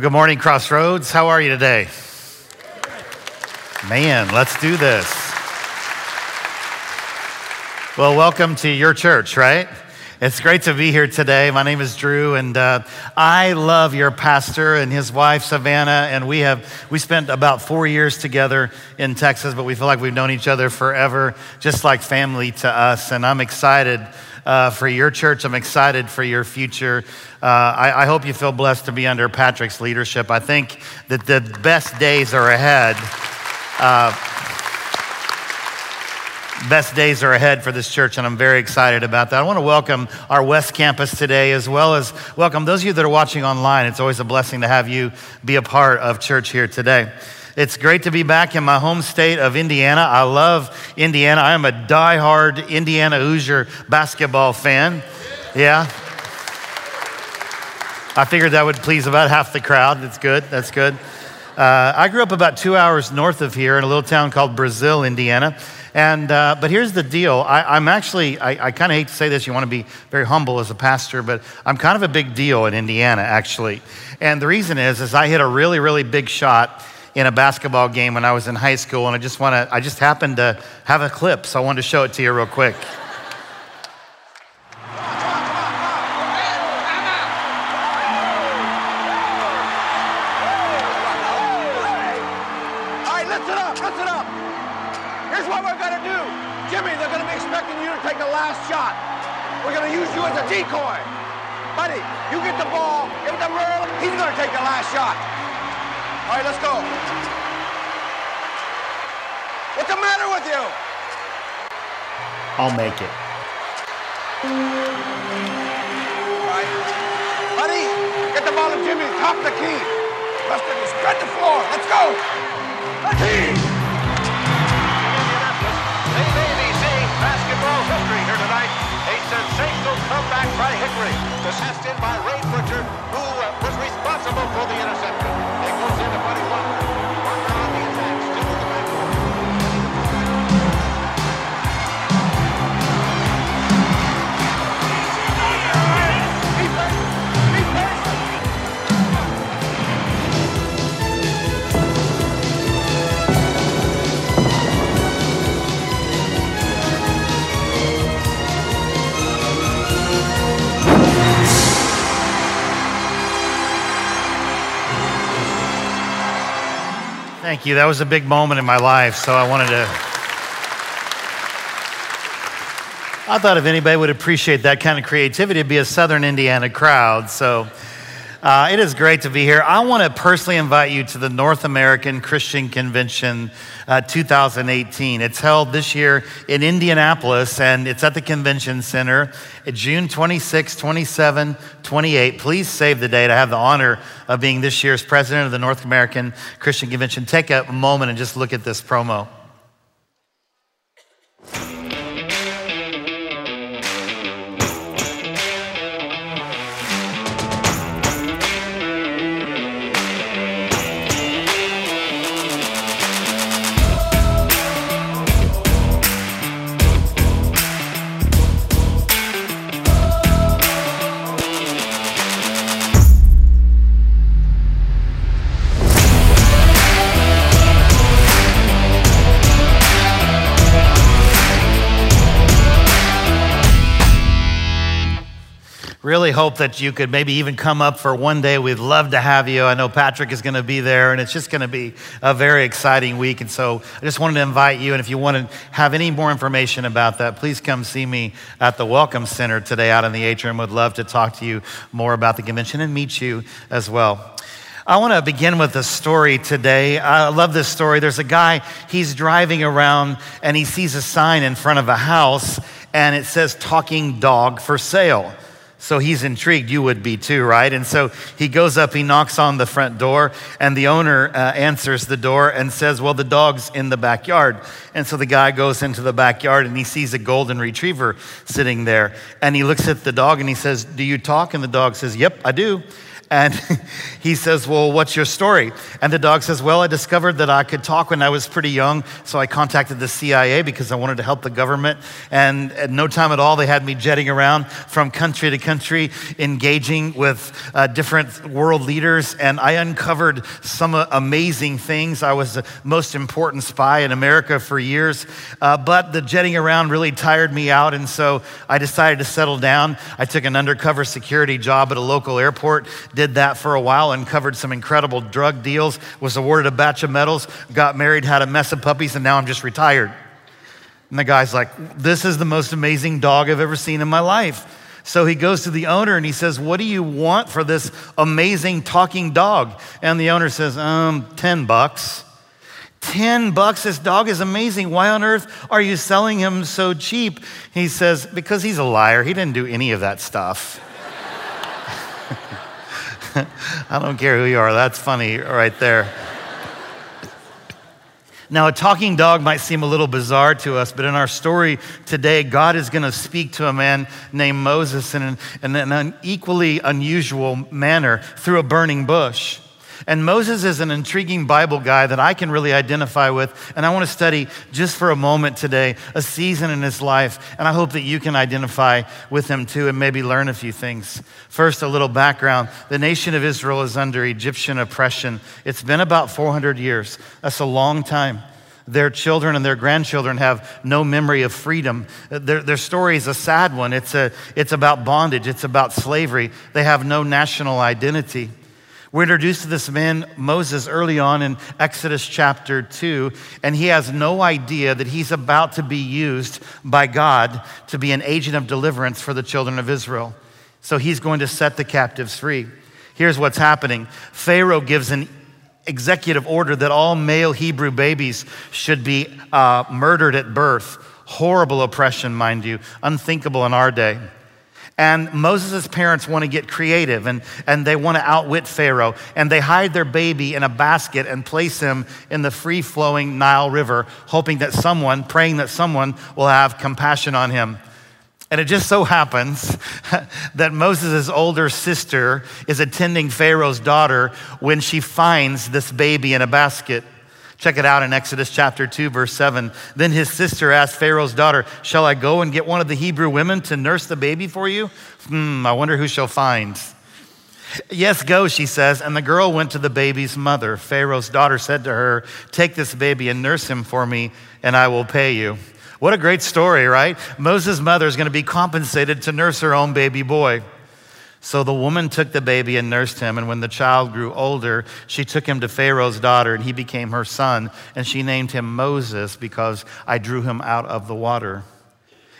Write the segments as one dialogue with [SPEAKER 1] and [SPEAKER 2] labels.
[SPEAKER 1] Well, good morning, Crossroads. How are you today? Man, let's do this. Well, welcome to your church, right? It's great to be here today. My name is Drew, and uh, I love your pastor and his wife Savannah. And we have we spent about four years together in Texas, but we feel like we've known each other forever, just like family to us. And I'm excited uh, for your church. I'm excited for your future. Uh, I, I, hope you feel blessed to be under Patrick's leadership. I think that the best days are ahead. Uh, best days are ahead for this church, and I'm very excited about that. I want to welcome our West Campus today, as well as welcome those of you that are watching online. It's always a blessing to have you be a part of church here today. It's great to be back in my home state of Indiana. I love Indiana. I am a die-hard Indiana Hoosier basketball fan. Yeah. I figured that would please about half the crowd. That's good. That's good. Uh, I grew up about two hours north of here in a little town called Brazil, Indiana. And, uh, but here's the deal. I, am actually, I, I kind of hate to say this, you want to be very humble as a pastor, but I'm kind of a big deal in Indiana, actually. And the reason is, is I hit a really, really big shot in a basketball game when I was in high school, and I just want to, I just happened to have a clip, so I wanted to show it to you real quick.
[SPEAKER 2] Shot. All right, let's go. What's the matter with you?
[SPEAKER 1] I'll make it.
[SPEAKER 2] All right. Buddy, get the ball to Jimmy, top the key. Buster, spread the floor. Let's go. Let's
[SPEAKER 3] Beautiful comeback by Hickory. Assessed by Rade Butcher, who uh, was responsible for the interception. It goes into 21.
[SPEAKER 1] Thank you. That was a big moment in my life, so I wanted to. I thought if anybody would appreciate that kind of creativity, it'd be a Southern Indiana crowd. So uh, it is great to be here. I want to personally invite you to the North American Christian Convention uh, 2018. It's held this year in Indianapolis, and it's at the Convention Center June 26, 27, 28. Please save the date. I have the honor of being this year's president of the North American Christian Convention. Take a moment and just look at this promo. Really hope that you could maybe even come up for one day. We'd love to have you. I know Patrick is going to be there, and it's just going to be a very exciting week. And so I just wanted to invite you. And if you want to have any more information about that, please come see me at the Welcome Center today out in the atrium. Would love to talk to you more about the convention and meet you as well. I want to begin with a story today. I love this story. There's a guy, he's driving around and he sees a sign in front of a house and it says talking dog for sale. So he's intrigued. You would be too, right? And so he goes up, he knocks on the front door, and the owner uh, answers the door and says, Well, the dog's in the backyard. And so the guy goes into the backyard and he sees a golden retriever sitting there. And he looks at the dog and he says, Do you talk? And the dog says, Yep, I do. And he says, Well, what's your story? And the dog says, Well, I discovered that I could talk when I was pretty young, so I contacted the CIA because I wanted to help the government. And at no time at all, they had me jetting around from country to country, engaging with uh, different world leaders. And I uncovered some amazing things. I was the most important spy in America for years. Uh, but the jetting around really tired me out. And so I decided to settle down. I took an undercover security job at a local airport did that for a while, uncovered some incredible drug deals, was awarded a batch of medals, got married, had a mess of puppies, and now I'm just retired. And the guy's like, This is the most amazing dog I've ever seen in my life. So he goes to the owner and he says, What do you want for this amazing talking dog? And the owner says, Um, 10 bucks. 10 bucks. This dog is amazing. Why on earth are you selling him so cheap? He says, Because he's a liar. He didn't do any of that stuff. I don't care who you are. That's funny right there. Now, a talking dog might seem a little bizarre to us, but in our story today, God is going to speak to a man named Moses in an, in an equally unusual manner through a burning bush. And Moses is an intriguing Bible guy that I can really identify with. And I want to study just for a moment today a season in his life. And I hope that you can identify with him too and maybe learn a few things. First, a little background. The nation of Israel is under Egyptian oppression. It's been about 400 years. That's a long time their children and their grandchildren have no memory of freedom. Their, their, story is a sad one. It's, a, it's about bondage, it's about slavery. They have no national identity. We're introduced to this man, Moses, early on in Exodus chapter 2, and he has no idea that he's about to be used by God to be an agent of deliverance for the children of Israel. So he's going to set the captives free. Here's what's happening Pharaoh gives an executive order that all male Hebrew babies should be uh, murdered at birth. Horrible oppression, mind you, unthinkable in our day. And Moses' parents want to get creative and, and they want to outwit Pharaoh. And they hide their baby in a basket and place him in the free flowing Nile River, hoping that someone, praying that someone will have compassion on him. And it just so happens that Moses' older sister is attending Pharaoh's daughter when she finds this baby in a basket. Check it out in Exodus chapter 2, verse 7. Then his sister asked Pharaoh's daughter, Shall I go and get one of the Hebrew women to nurse the baby for you? Hmm, I wonder who she'll find. Yes, go, she says. And the girl went to the baby's mother. Pharaoh's daughter said to her, Take this baby and nurse him for me, and I will pay you. What a great story, right? Moses' mother is going to be compensated to nurse her own baby boy. So the woman took the baby and nursed him. And when the child grew older, she took him to Pharaoh's daughter, and he became her son. And she named him Moses because I drew him out of the water.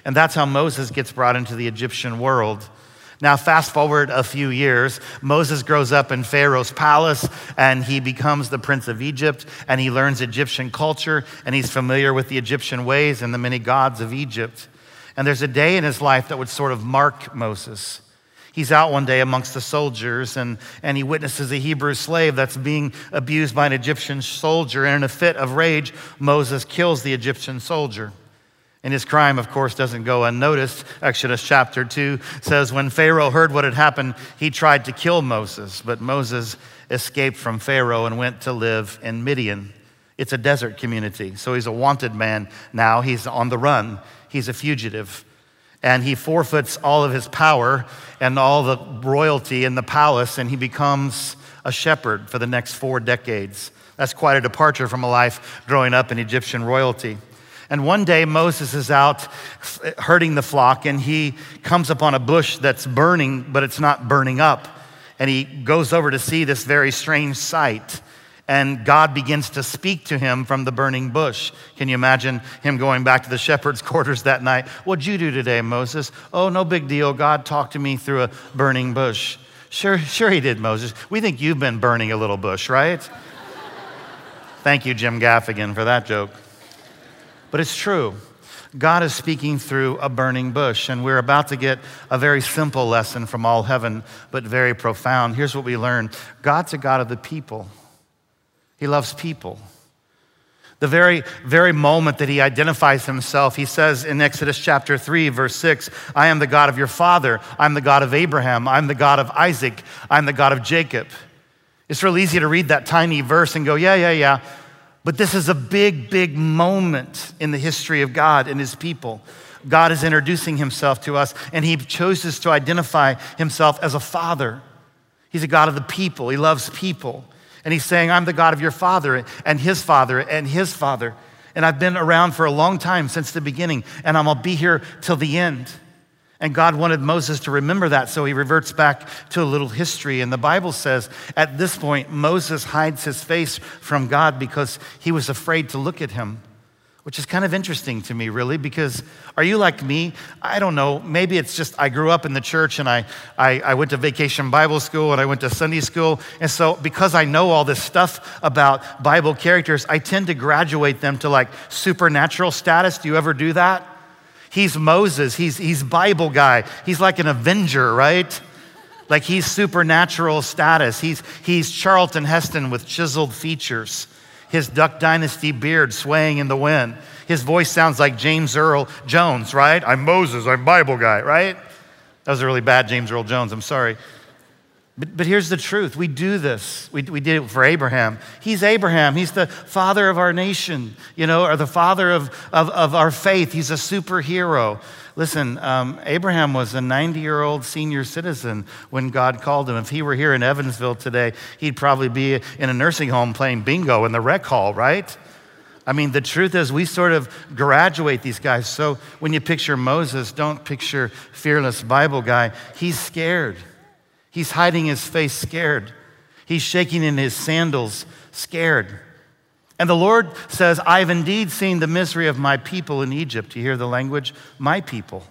[SPEAKER 1] And that's how Moses gets brought into the Egyptian world. Now, fast forward a few years, Moses grows up in Pharaoh's palace and he becomes the prince of Egypt and he learns Egyptian culture and he's familiar with the Egyptian ways and the many gods of Egypt. And there's a day in his life that would sort of mark Moses. He's out one day amongst the soldiers and, and he witnesses a Hebrew slave that's being abused by an Egyptian soldier. And in a fit of rage, Moses kills the Egyptian soldier. And his crime, of course, doesn't go unnoticed. Exodus chapter 2 says, When Pharaoh heard what had happened, he tried to kill Moses, but Moses escaped from Pharaoh and went to live in Midian. It's a desert community, so he's a wanted man now. He's on the run, he's a fugitive and he forfeits all of his power and all the royalty in the palace, and he becomes a shepherd for the next four decades. That's quite a departure from a life growing up in Egyptian royalty. And one day Moses is out herding the flock, and he comes upon a bush that's burning, but it's not burning up. And he goes over to see this very strange sight and God begins to speak to him from the burning bush. Can you imagine him going back to the shepherd's quarters that night? What'd you do today, Moses? Oh, no big deal. God talked to me through a burning bush. Sure, sure he did, Moses. We think you've been burning a little bush, right? Thank you, Jim Gaffigan, for that joke. But it's true. God is speaking through a burning bush, and we're about to get a very simple lesson from all heaven, but very profound. Here's what we learn God's a God of the people. He loves people. The very, very moment that he identifies himself, he says in Exodus chapter 3, verse 6, I am the God of your father. I'm the God of Abraham. I'm the God of Isaac. I'm the God of Jacob. It's real easy to read that tiny verse and go, yeah, yeah, yeah. But this is a big, big moment in the history of God and his people. God is introducing himself to us, and he chooses to identify himself as a father. He's a God of the people, he loves people. And he's saying, I'm the God of your father and his father and his father. And I've been around for a long time since the beginning, and I'm gonna be here till the end. And God wanted Moses to remember that, so he reverts back to a little history. And the Bible says at this point, Moses hides his face from God because he was afraid to look at him which is kind of interesting to me, really, because are you like me? I don't know. Maybe it's just I grew up in the church and I, I, I, went to vacation Bible school and I went to Sunday school. And so, because I know all this stuff about Bible characters, I tend to graduate them to like supernatural status. Do you ever do that? He's Moses, he's, he's Bible guy, he's like an avenger, right? Like he's supernatural status. He's, he's Charlton Heston with chiseled features his Duck Dynasty beard swaying in the wind. His voice sounds like James Earl Jones, right? I'm Moses, I'm Bible guy, right? That was a really bad James Earl Jones, I'm sorry. But, but here's the truth we do this. We, we did it for Abraham. He's Abraham. He's the father of our nation, you know, or the father of, of, of our faith. He's a superhero. Listen, um, Abraham was a 90 year old senior citizen when God called him. If he were here in Evansville today, he'd probably be in a nursing home playing bingo in the rec hall, right? I mean, the truth is, we sort of graduate these guys. So when you picture Moses, don't picture fearless Bible guy. He's scared. He's hiding his face, scared. He's shaking in his sandals, scared. And the Lord says, I've indeed seen the misery of my people in Egypt. You hear the language? My people.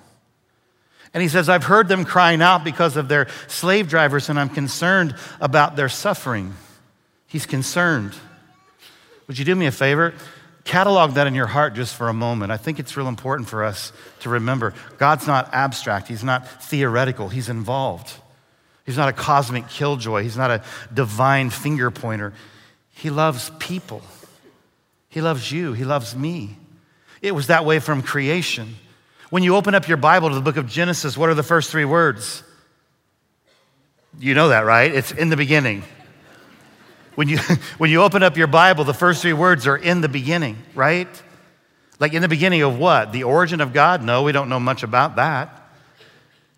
[SPEAKER 1] And he says, I've heard them crying out because of their slave drivers, and I'm concerned about their suffering. He's concerned. Would you do me a favor? Catalog that in your heart just for a moment. I think it's real important for us to remember God's not abstract, He's not theoretical, He's involved. He's not a cosmic killjoy, He's not a divine finger pointer. He loves people. He loves you, He loves me. It was that way from creation. When you open up your Bible to the book of Genesis, what are the first three words? You know that, right? It's in the beginning. When you, when you open up your Bible, the first three words are in the beginning, right? Like in the beginning of what? The origin of God? No, we don't know much about that.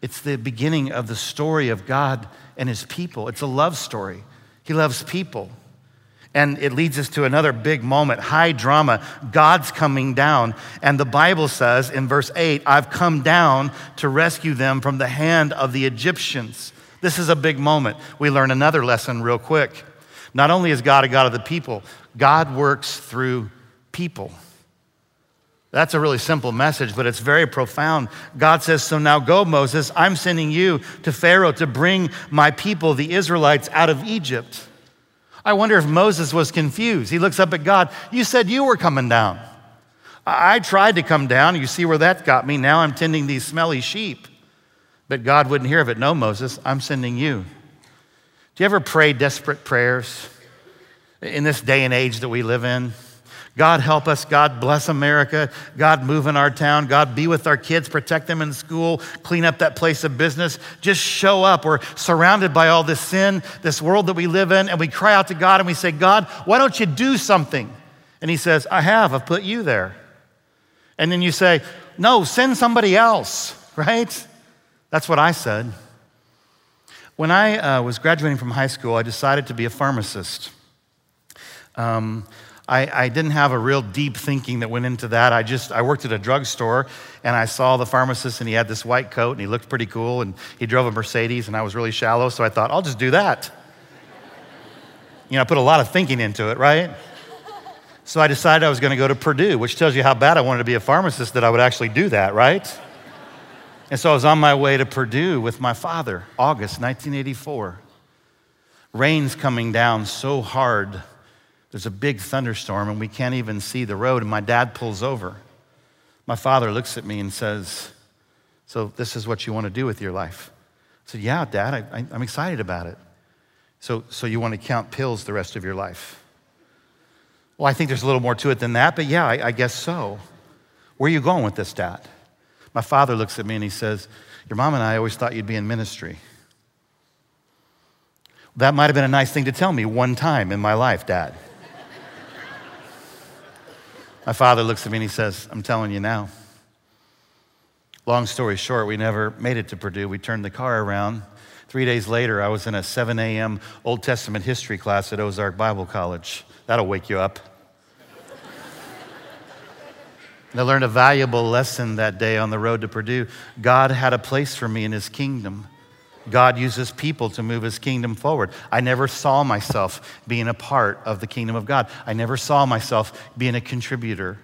[SPEAKER 1] It's the beginning of the story of God and his people. It's a love story. He loves people. And it leads us to another big moment, high drama. God's coming down. And the Bible says in verse 8, I've come down to rescue them from the hand of the Egyptians. This is a big moment. We learn another lesson real quick. Not only is God a God of the people, God works through people. That's a really simple message, but it's very profound. God says, So now go, Moses. I'm sending you to Pharaoh to bring my people, the Israelites, out of Egypt. I wonder if Moses was confused. He looks up at God. You said you were coming down. I tried to come down. You see where that got me. Now I'm tending these smelly sheep. But God wouldn't hear of it. No, Moses, I'm sending you. Do you ever pray desperate prayers in this day and age that we live in? God help us. God bless America. God move in our town. God be with our kids, protect them in school, clean up that place of business. Just show up. We're surrounded by all this sin, this world that we live in, and we cry out to God and we say, God, why don't you do something? And He says, I have. I've put you there. And then you say, No, send somebody else, right? That's what I said. When I uh, was graduating from high school, I decided to be a pharmacist. Um, I, I, didn't have a real deep thinking that went into that. I just, I worked at a drugstore and I saw the pharmacist and he had this white coat and he looked pretty cool and he drove a Mercedes and I was really shallow. So I thought, I'll just do that. You know, I put a lot of thinking into it, right? So I decided I was going to go to Purdue, which tells you how bad I wanted to be a pharmacist that I would actually do that, right? And so I was on my way to Purdue with my father, August 1984. Rain's coming down so hard there's a big thunderstorm and we can't even see the road, and my dad pulls over. My father looks at me and says, So, this is what you want to do with your life? I said, Yeah, Dad, I, am excited about it. So, so, you want to count pills the rest of your life? Well, I think there's a little more to it than that, but yeah, I, I guess so. Where are you going with this, Dad? My father looks at me and he says, Your mom and I always thought you'd be in ministry. That might have been a nice thing to tell me one time in my life, Dad. My father looks at me and he says, I'm telling you now. Long story short, we never made it to Purdue. We turned the car around. Three days later, I was in a 7 a.m. Old Testament history class at Ozark Bible College. That'll wake you up. I learned a valuable lesson that day on the road to Purdue. God had a place for me in his kingdom. God uses people to move his kingdom forward. I never saw myself being a part of the kingdom of God. I never saw myself being a contributor.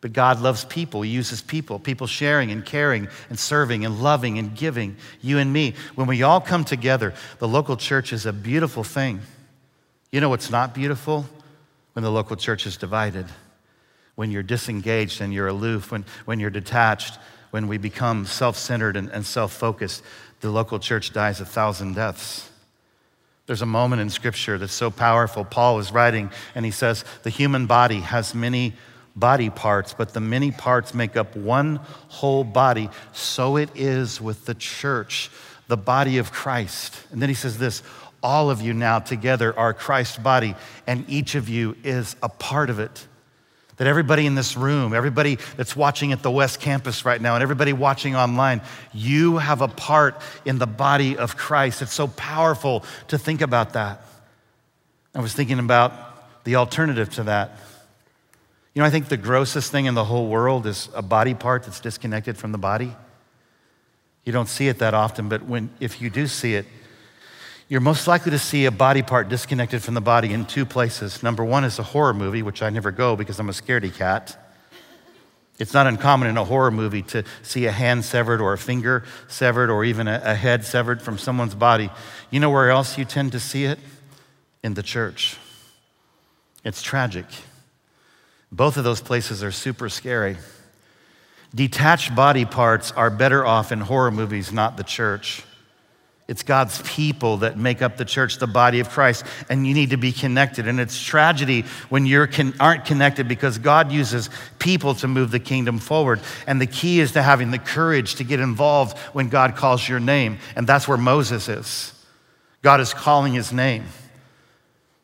[SPEAKER 1] But God loves people. He uses people, people sharing and caring and serving and loving and giving, you and me. When we all come together, the local church is a beautiful thing. You know what's not beautiful? When the local church is divided, when you're disengaged and you're aloof, when, when you're detached, when we become self centered and, and self focused the local church dies a thousand deaths. There's a moment in scripture that's so powerful. Paul is writing and he says, The human body has many body parts, but the many parts make up one whole body. So it is with the church, the body of Christ. And then he says this all of you now together are Christ's body, and each of you is a part of it that everybody in this room, everybody that's watching at the West Campus right now, and everybody watching online, you have a part in the body of Christ. It's so powerful to think about that. I was thinking about the alternative to that. You know, I think the grossest thing in the whole world is a body part that's disconnected from the body. You don't see it that often, but when, if you do see it, you're most likely to see a body part disconnected from the body in two places. Number one is a horror movie, which I never go because I'm a scaredy cat. It's not uncommon in a horror movie to see a hand severed or a finger severed or even a, head severed from someone's body. You know where else you tend to see it? In the church. It's tragic. Both of those places are super scary. Detached body parts are better off in horror movies, not the church. It's God's people that make up the church, the body of Christ, and you need to be connected. And it's tragedy when you con- aren't connected because God uses people to move the kingdom forward. And the key is to having the courage to get involved when God calls your name. And that's where Moses is. God is calling his name.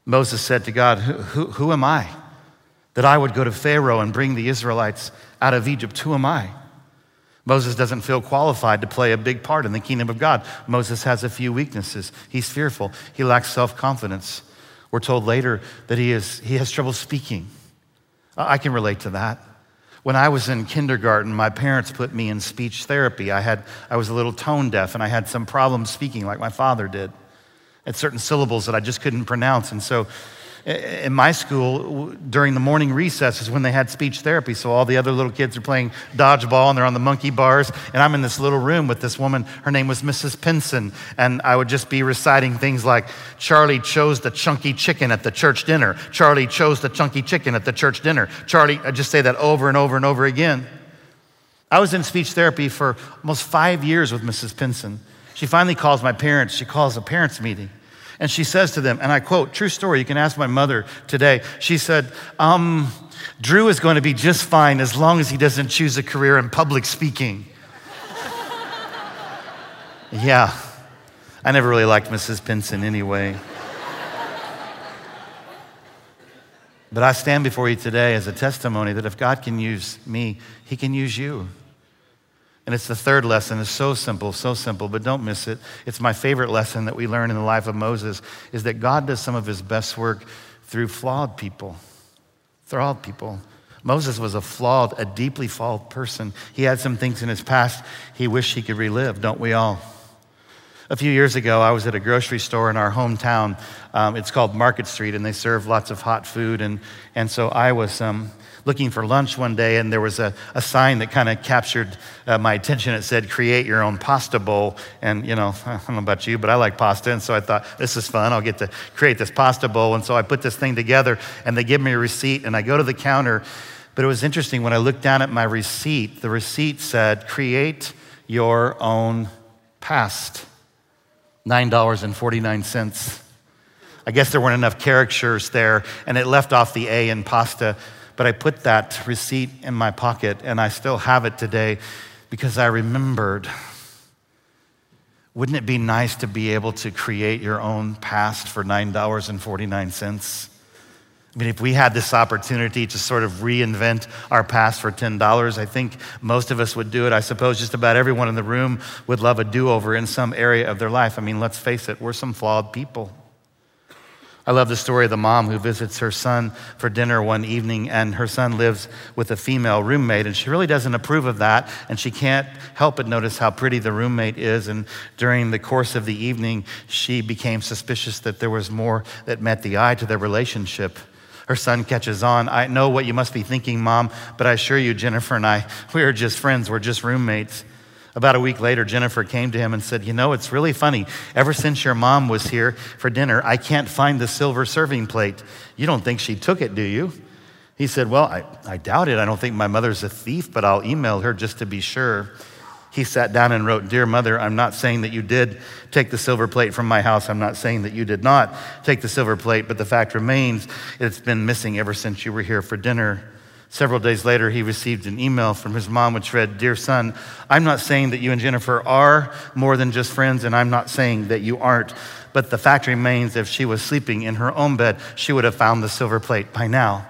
[SPEAKER 1] Moses said to God, Who, who, who am I that I would go to Pharaoh and bring the Israelites out of Egypt? Who am I? Moses doesn't feel qualified to play a big part in the kingdom of God. Moses has a few weaknesses. He's fearful, he lacks self confidence. We're told later that he, is, he has trouble speaking. I can relate to that. When I was in kindergarten, my parents put me in speech therapy. I, had, I was a little tone deaf and I had some problems speaking like my father did at certain syllables that I just couldn't pronounce. And so in my school, during the morning recess is when they had speech therapy. So all the other little kids are playing dodgeball and they're on the monkey bars. And I'm in this little room with this woman. Her name was Mrs. Pinson. And I would just be reciting things like Charlie chose the chunky chicken at the church dinner. Charlie chose the chunky chicken at the church dinner. Charlie, I just say that over and over and over again. I was in speech therapy for almost five years with Mrs. Pinson. She finally calls my parents. She calls a parents' meeting. And she says to them, and I quote, true story, you can ask my mother today. She said, um, Drew is going to be just fine as long as he doesn't choose a career in public speaking. yeah, I never really liked Mrs. Pinson anyway. but I stand before you today as a testimony that if God can use me, he can use you. And it's the third lesson. It's so simple, so simple, but don't miss it. It's my favorite lesson that we learn in the life of Moses is that God does some of his best work through flawed people. Flawed people. Moses was a flawed, a deeply flawed person. He had some things in his past he wished he could relive, don't we all? A few years ago, I was at a grocery store in our hometown. Um, it's called Market Street, and they serve lots of hot food. And, and so I was um, looking for lunch one day, and there was a, a sign that kind of captured uh, my attention. It said, Create your own pasta bowl. And, you know, I don't know about you, but I like pasta. And so I thought, This is fun. I'll get to create this pasta bowl. And so I put this thing together, and they give me a receipt, and I go to the counter. But it was interesting when I looked down at my receipt, the receipt said, Create your own past. $9.49. I guess there weren't enough characters there, and it left off the A in pasta. But I put that receipt in my pocket, and I still have it today because I remembered. Wouldn't it be nice to be able to create your own past for $9.49? I mean, if we had this opportunity to sort of reinvent our past for $10, I think most of us would do it. I suppose just about everyone in the room would love a do over in some area of their life. I mean, let's face it, we're some flawed people. I love the story of the mom who visits her son for dinner one evening, and her son lives with a female roommate, and she really doesn't approve of that, and she can't help but notice how pretty the roommate is. And during the course of the evening, she became suspicious that there was more that met the eye to their relationship. Her son catches on. I know what you must be thinking, Mom, but I assure you, Jennifer and I, we are just friends. We're just roommates. About a week later, Jennifer came to him and said, You know, it's really funny. Ever since your mom was here for dinner, I can't find the silver serving plate. You don't think she took it, do you? He said, Well, I, I doubt it. I don't think my mother's a thief, but I'll email her just to be sure he sat down and wrote, Dear mother, I'm not saying that you did take the silver plate from my house. I'm not saying that you did not take the silver plate, but the fact remains it's been missing ever since you were here for dinner. Several days later, he received an email from his mom which read, Dear son, I'm not saying that you and Jennifer are more than just friends, and I'm not saying that you aren't. But the fact remains if she was sleeping in her own bed, she would have found the silver plate by now.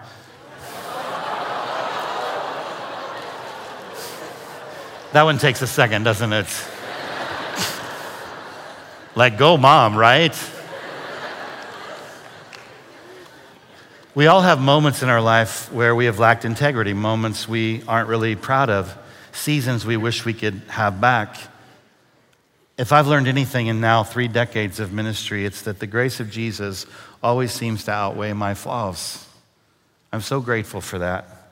[SPEAKER 1] That one takes a second, doesn't it? Let go, mom, right? We all have moments in our life where we have lacked integrity, moments we aren't really proud of, seasons we wish we could have back. If I've learned anything in now three decades of ministry, it's that the grace of Jesus always seems to outweigh my flaws. I'm so grateful for that.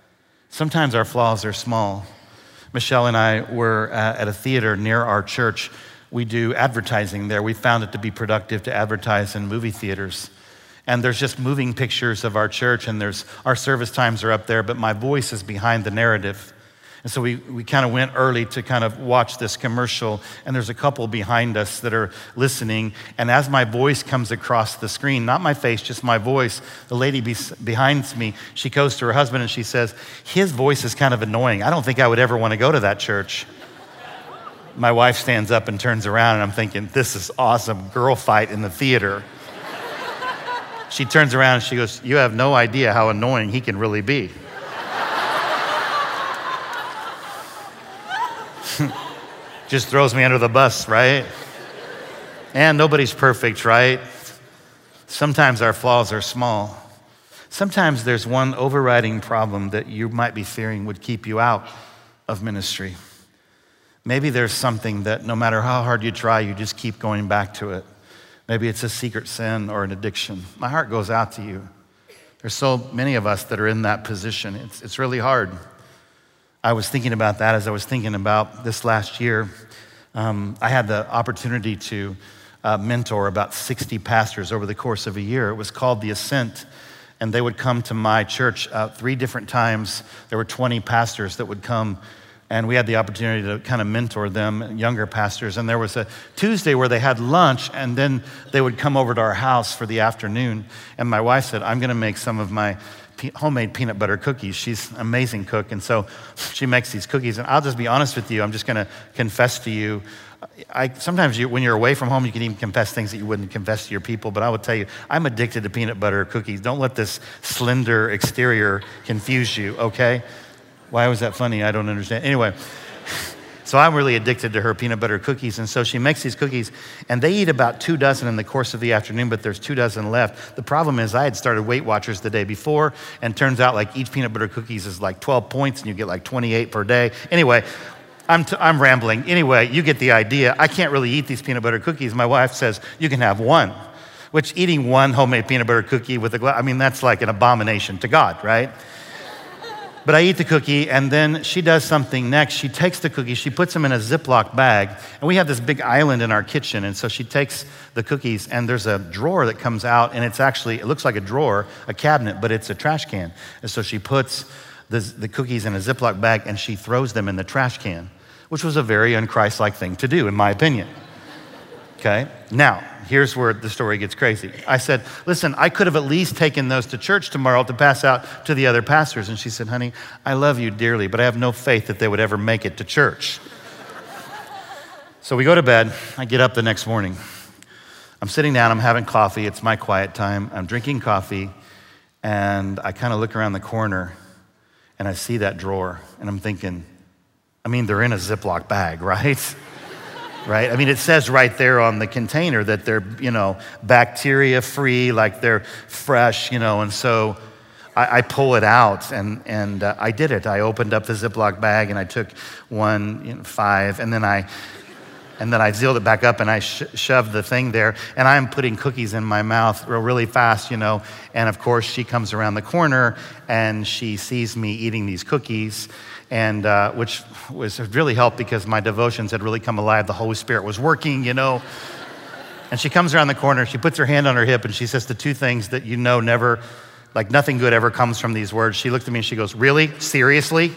[SPEAKER 1] Sometimes our flaws are small. Michelle and I were uh, at a theater near our church. We do advertising there. We found it to be productive to advertise in movie theaters. And there's just moving pictures of our church, and there's our service times are up there, but my voice is behind the narrative. And so we, we kind of went early to kind of watch this commercial, and there's a couple behind us that are listening. And as my voice comes across the screen, not my face, just my voice, the lady be, behind me, she goes to her husband and she says, His voice is kind of annoying. I don't think I would ever want to go to that church. my wife stands up and turns around, and I'm thinking, This is awesome. Girl fight in the theater. She turns around and she goes, You have no idea how annoying he can really be. Just throws me under the bus, right? And nobody's perfect, right? Sometimes our flaws are small. Sometimes there's one overriding problem that you might be fearing would keep you out of ministry. Maybe there's something that no matter how hard you try, you just keep going back to it. Maybe it's a secret sin or an addiction. My heart goes out to you. There's so many of us that are in that position. It's, it's really hard. I was thinking about that as I was thinking about this last year. Um, I had the opportunity to uh, mentor about 60 pastors over the course of a year. It was called The Ascent, and they would come to my church uh, three different times. There were 20 pastors that would come, and we had the opportunity to kind of mentor them, younger pastors. And there was a Tuesday where they had lunch, and then they would come over to our house for the afternoon. And my wife said, I'm going to make some of my homemade peanut butter cookies. She's an amazing cook, and so she makes these cookies. And I'll just be honest with you. I'm just going to confess to you. I, sometimes you, when you're away from home, you can even confess things that you wouldn't confess to your people. But I will tell you, I'm addicted to peanut butter cookies. Don't let this slender exterior confuse you, okay? Why was that funny? I don't understand. Anyway. So I'm really addicted to her peanut butter cookies. And so she makes these cookies, and they eat about two dozen in the course of the afternoon, but there's two dozen left. The problem is, I had started Weight Watchers the day before, and turns out like each peanut butter cookies is like 12 points, and you get like 28 per day. Anyway, I'm, t- I'm rambling. Anyway, you get the idea. I can't really eat these peanut butter cookies. My wife says, You can have one, which eating one homemade peanut butter cookie with a glass, I mean, that's like an abomination to God, right? But I eat the cookie, and then she does something next. She takes the cookies, she puts them in a Ziploc bag, and we have this big island in our kitchen. And so she takes the cookies, and there's a drawer that comes out, and it's actually, it looks like a drawer, a cabinet, but it's a trash can. And so she puts the, the cookies in a Ziploc bag and she throws them in the trash can, which was a very unchristlike thing to do, in my opinion. Okay, now here's where the story gets crazy. I said, Listen, I could have at least taken those to church tomorrow to pass out to the other pastors. And she said, Honey, I love you dearly, but I have no faith that they would ever make it to church. so we go to bed. I get up the next morning. I'm sitting down, I'm having coffee. It's my quiet time. I'm drinking coffee, and I kind of look around the corner and I see that drawer, and I'm thinking, I mean, they're in a Ziploc bag, right? Right? I mean, it says right there on the container that they're, you know, bacteria free, like they're fresh, you know, and so I, I pull it out and, and uh, I did it. I opened up the Ziploc bag and I took one, you know, five, and then I, and then I sealed it back up and I sh- shoved the thing there. And I'm putting cookies in my mouth real, really fast, you know. And of course, she comes around the corner and she sees me eating these cookies and uh, which was really helped because my devotions had really come alive. The Holy Spirit was working, you know. And she comes around the corner, she puts her hand on her hip, and she says the two things that you know never, like nothing good ever comes from these words. She looked at me and she goes, Really? Seriously?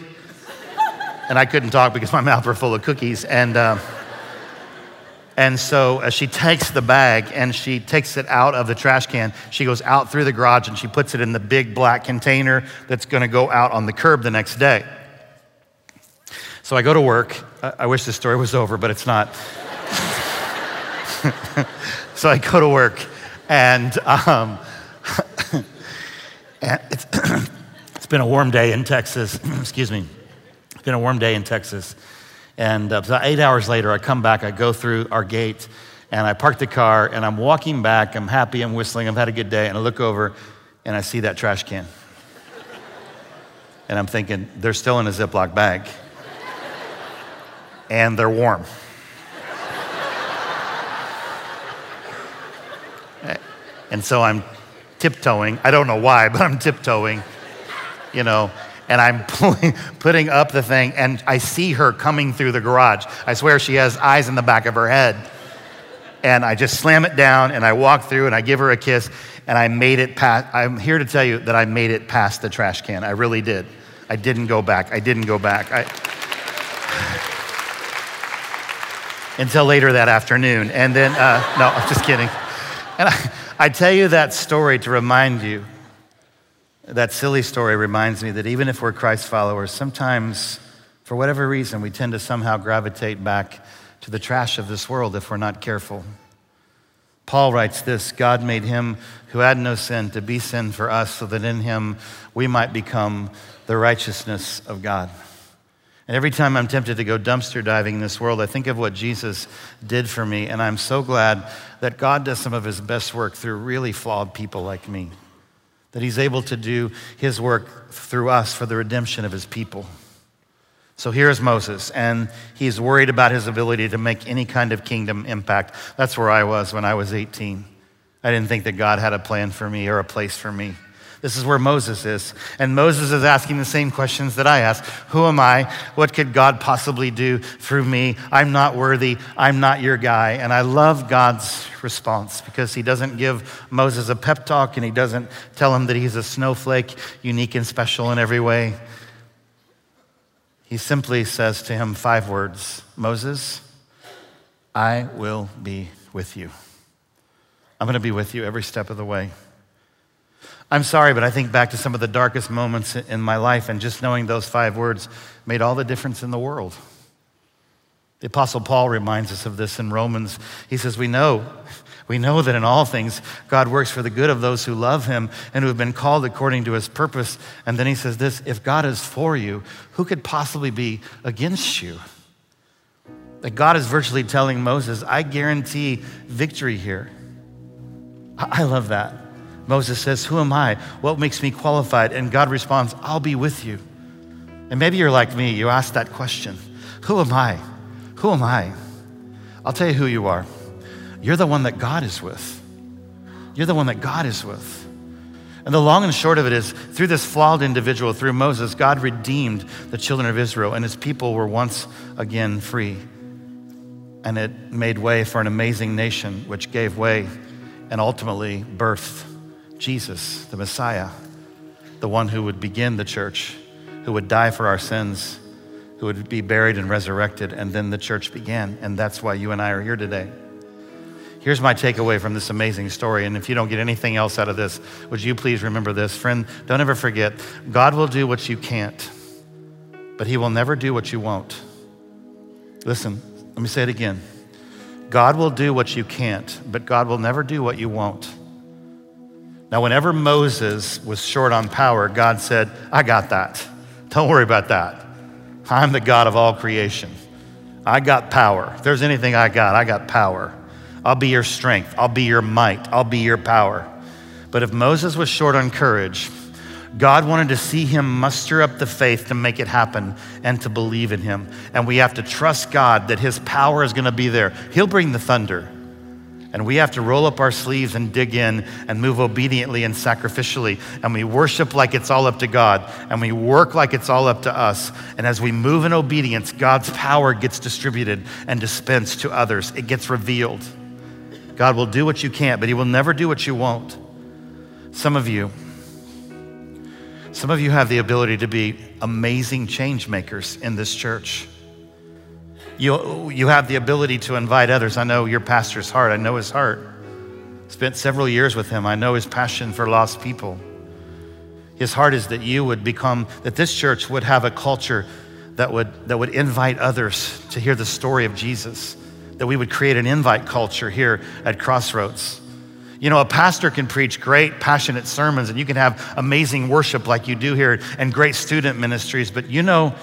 [SPEAKER 1] and I couldn't talk because my mouth were full of cookies. And, uh, and so as she takes the bag and she takes it out of the trash can, she goes out through the garage and she puts it in the big black container that's gonna go out on the curb the next day. So I go to work. I wish this story was over, but it's not. so I go to work, and, um, and it's, it's been a warm day in Texas. Excuse me. It's been a warm day in Texas. And uh, so eight hours later, I come back, I go through our gate, and I park the car, and I'm walking back. I'm happy, I'm whistling, I've had a good day, and I look over, and I see that trash can. And I'm thinking, they're still in a Ziploc bag and they're warm. and so I'm tiptoeing. I don't know why, but I'm tiptoeing, you know, and I'm pulling, putting up the thing, and I see her coming through the garage. I swear she has eyes in the back of her head. And I just slam it down, and I walk through, and I give her a kiss, and I made it past. I'm here to tell you that I made it past the trash can. I really did. I didn't go back. I didn't go back. I, until later that afternoon. And then, uh, no, I'm just kidding. And I, I tell you that story to remind you, that silly story reminds me that even if we're Christ followers, sometimes, for whatever reason, we tend to somehow gravitate back to the trash of this world if we're not careful. Paul writes this God made him who had no sin to be sin for us so that in him we might become the righteousness of God. And every time I'm tempted to go dumpster diving in this world, I think of what Jesus did for me. And I'm so glad that God does some of his best work through really flawed people like me. That he's able to do his work through us for the redemption of his people. So here's Moses, and he's worried about his ability to make any kind of kingdom impact. That's where I was when I was 18. I didn't think that God had a plan for me or a place for me. This is where Moses is. And Moses is asking the same questions that I ask Who am I? What could God possibly do through me? I'm not worthy. I'm not your guy. And I love God's response because he doesn't give Moses a pep talk and he doesn't tell him that he's a snowflake, unique and special in every way. He simply says to him five words Moses, I will be with you. I'm going to be with you every step of the way. I'm sorry, but I think back to some of the darkest moments in my life, and just knowing those five words made all the difference in the world. The Apostle Paul reminds us of this in Romans. He says, We know, we know that in all things God works for the good of those who love him and who have been called according to his purpose. And then he says this if God is for you, who could possibly be against you? That God is virtually telling Moses, I guarantee victory here. I love that. Moses says, Who am I? What makes me qualified? And God responds, I'll be with you. And maybe you're like me, you ask that question Who am I? Who am I? I'll tell you who you are. You're the one that God is with. You're the one that God is with. And the long and short of it is, through this flawed individual, through Moses, God redeemed the children of Israel, and his people were once again free. And it made way for an amazing nation, which gave way and ultimately birthed Jesus, the Messiah, the one who would begin the church, who would die for our sins, who would be buried and resurrected, and then the church began. And that's why you and I are here today. Here's my takeaway from this amazing story. And if you don't get anything else out of this, would you please remember this? Friend, don't ever forget God will do what you can't, but He will never do what you won't. Listen, let me say it again. God will do what you can't, but God will never do what you won't. Now, whenever Moses was short on power, God said, I got that. Don't worry about that. I'm the God of all creation. I got power. If there's anything I got, I got power. I'll be your strength. I'll be your might. I'll be your power. But if Moses was short on courage, God wanted to see him muster up the faith to make it happen and to believe in him. And we have to trust God that his power is going to be there. He'll bring the thunder. And we have to roll up our sleeves and dig in and move obediently and sacrificially. And we worship like it's all up to God. And we work like it's all up to us. And as we move in obedience, God's power gets distributed and dispensed to others, it gets revealed. God will do what you can't, but He will never do what you won't. Some of you, some of you have the ability to be amazing change makers in this church. You, you have the ability to invite others. I know your pastor's heart. I know his heart. Spent several years with him. I know his passion for lost people. His heart is that you would become, that this church would have a culture that would, that would invite others to hear the story of Jesus that we would create an invite culture here at Crossroads. You know, a pastor can preach great, passionate sermons, and you can have amazing worship like you do here and great student ministries, but you know,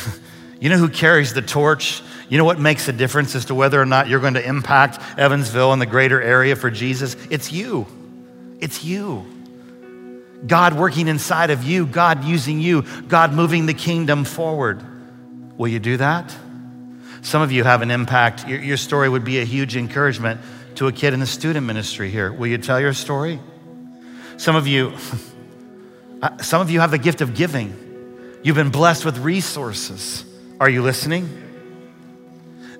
[SPEAKER 1] you know who carries the torch? You know what makes a difference as to whether or not you're going to impact Evansville and the greater area for Jesus? It's you. It's you. God working inside of you, God using you, God moving the kingdom forward. Will you do that? Some of you have an impact. Your, your story would be a huge encouragement to a kid in the student ministry here. Will you tell your story? Some of you, uh, some of you have the gift of giving. You've been blessed with resources. Are you listening?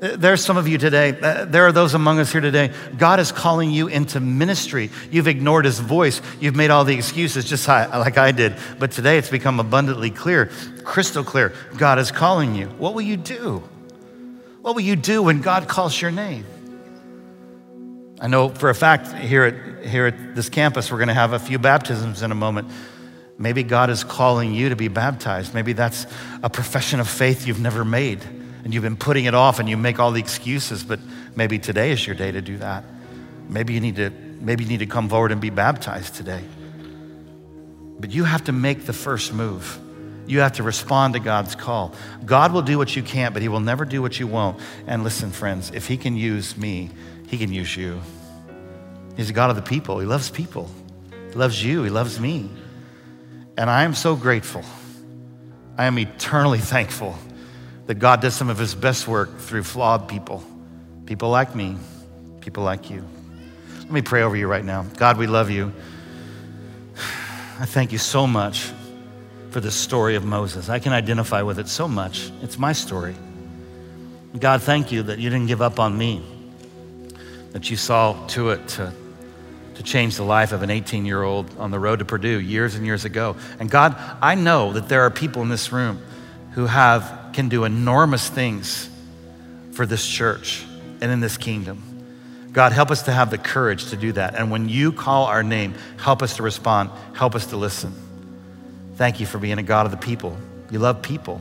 [SPEAKER 1] Uh, there's some of you today, uh, there are those among us here today. God is calling you into ministry. You've ignored his voice. You've made all the excuses just like I did. But today it's become abundantly clear, crystal clear. God is calling you. What will you do? What will you do when God calls your name? I know for a fact here at, here at this campus, we're going to have a few baptisms in a moment. Maybe God is calling you to be baptized. Maybe that's a profession of faith you've never made and you've been putting it off and you make all the excuses, but maybe today is your day to do that. Maybe you need to, maybe you need to come forward and be baptized today. But you have to make the first move. You have to respond to God's call. God will do what you can't, but He will never do what you won't. And listen, friends, if He can use me, He can use you. He's the God of the people. He loves people. He loves you. He loves me. And I am so grateful. I am eternally thankful that God does some of His best work through flawed people, people like me, people like you. Let me pray over you right now. God, we love you. I thank you so much for the story of Moses. I can identify with it so much. It's my story. God, thank you that you didn't give up on me, that you saw to it to, to change the life of an 18 year old on the road to Purdue years and years ago. And God, I know that there are people in this room who have can do enormous things for this church and in this kingdom. God, help us to have the courage to do that. And when you call our name, help us to respond, help us to listen. Thank you for being a God of the people. You love people.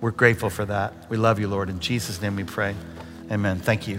[SPEAKER 1] We're grateful for that. We love you, Lord. In Jesus' name we pray. Amen. Thank you.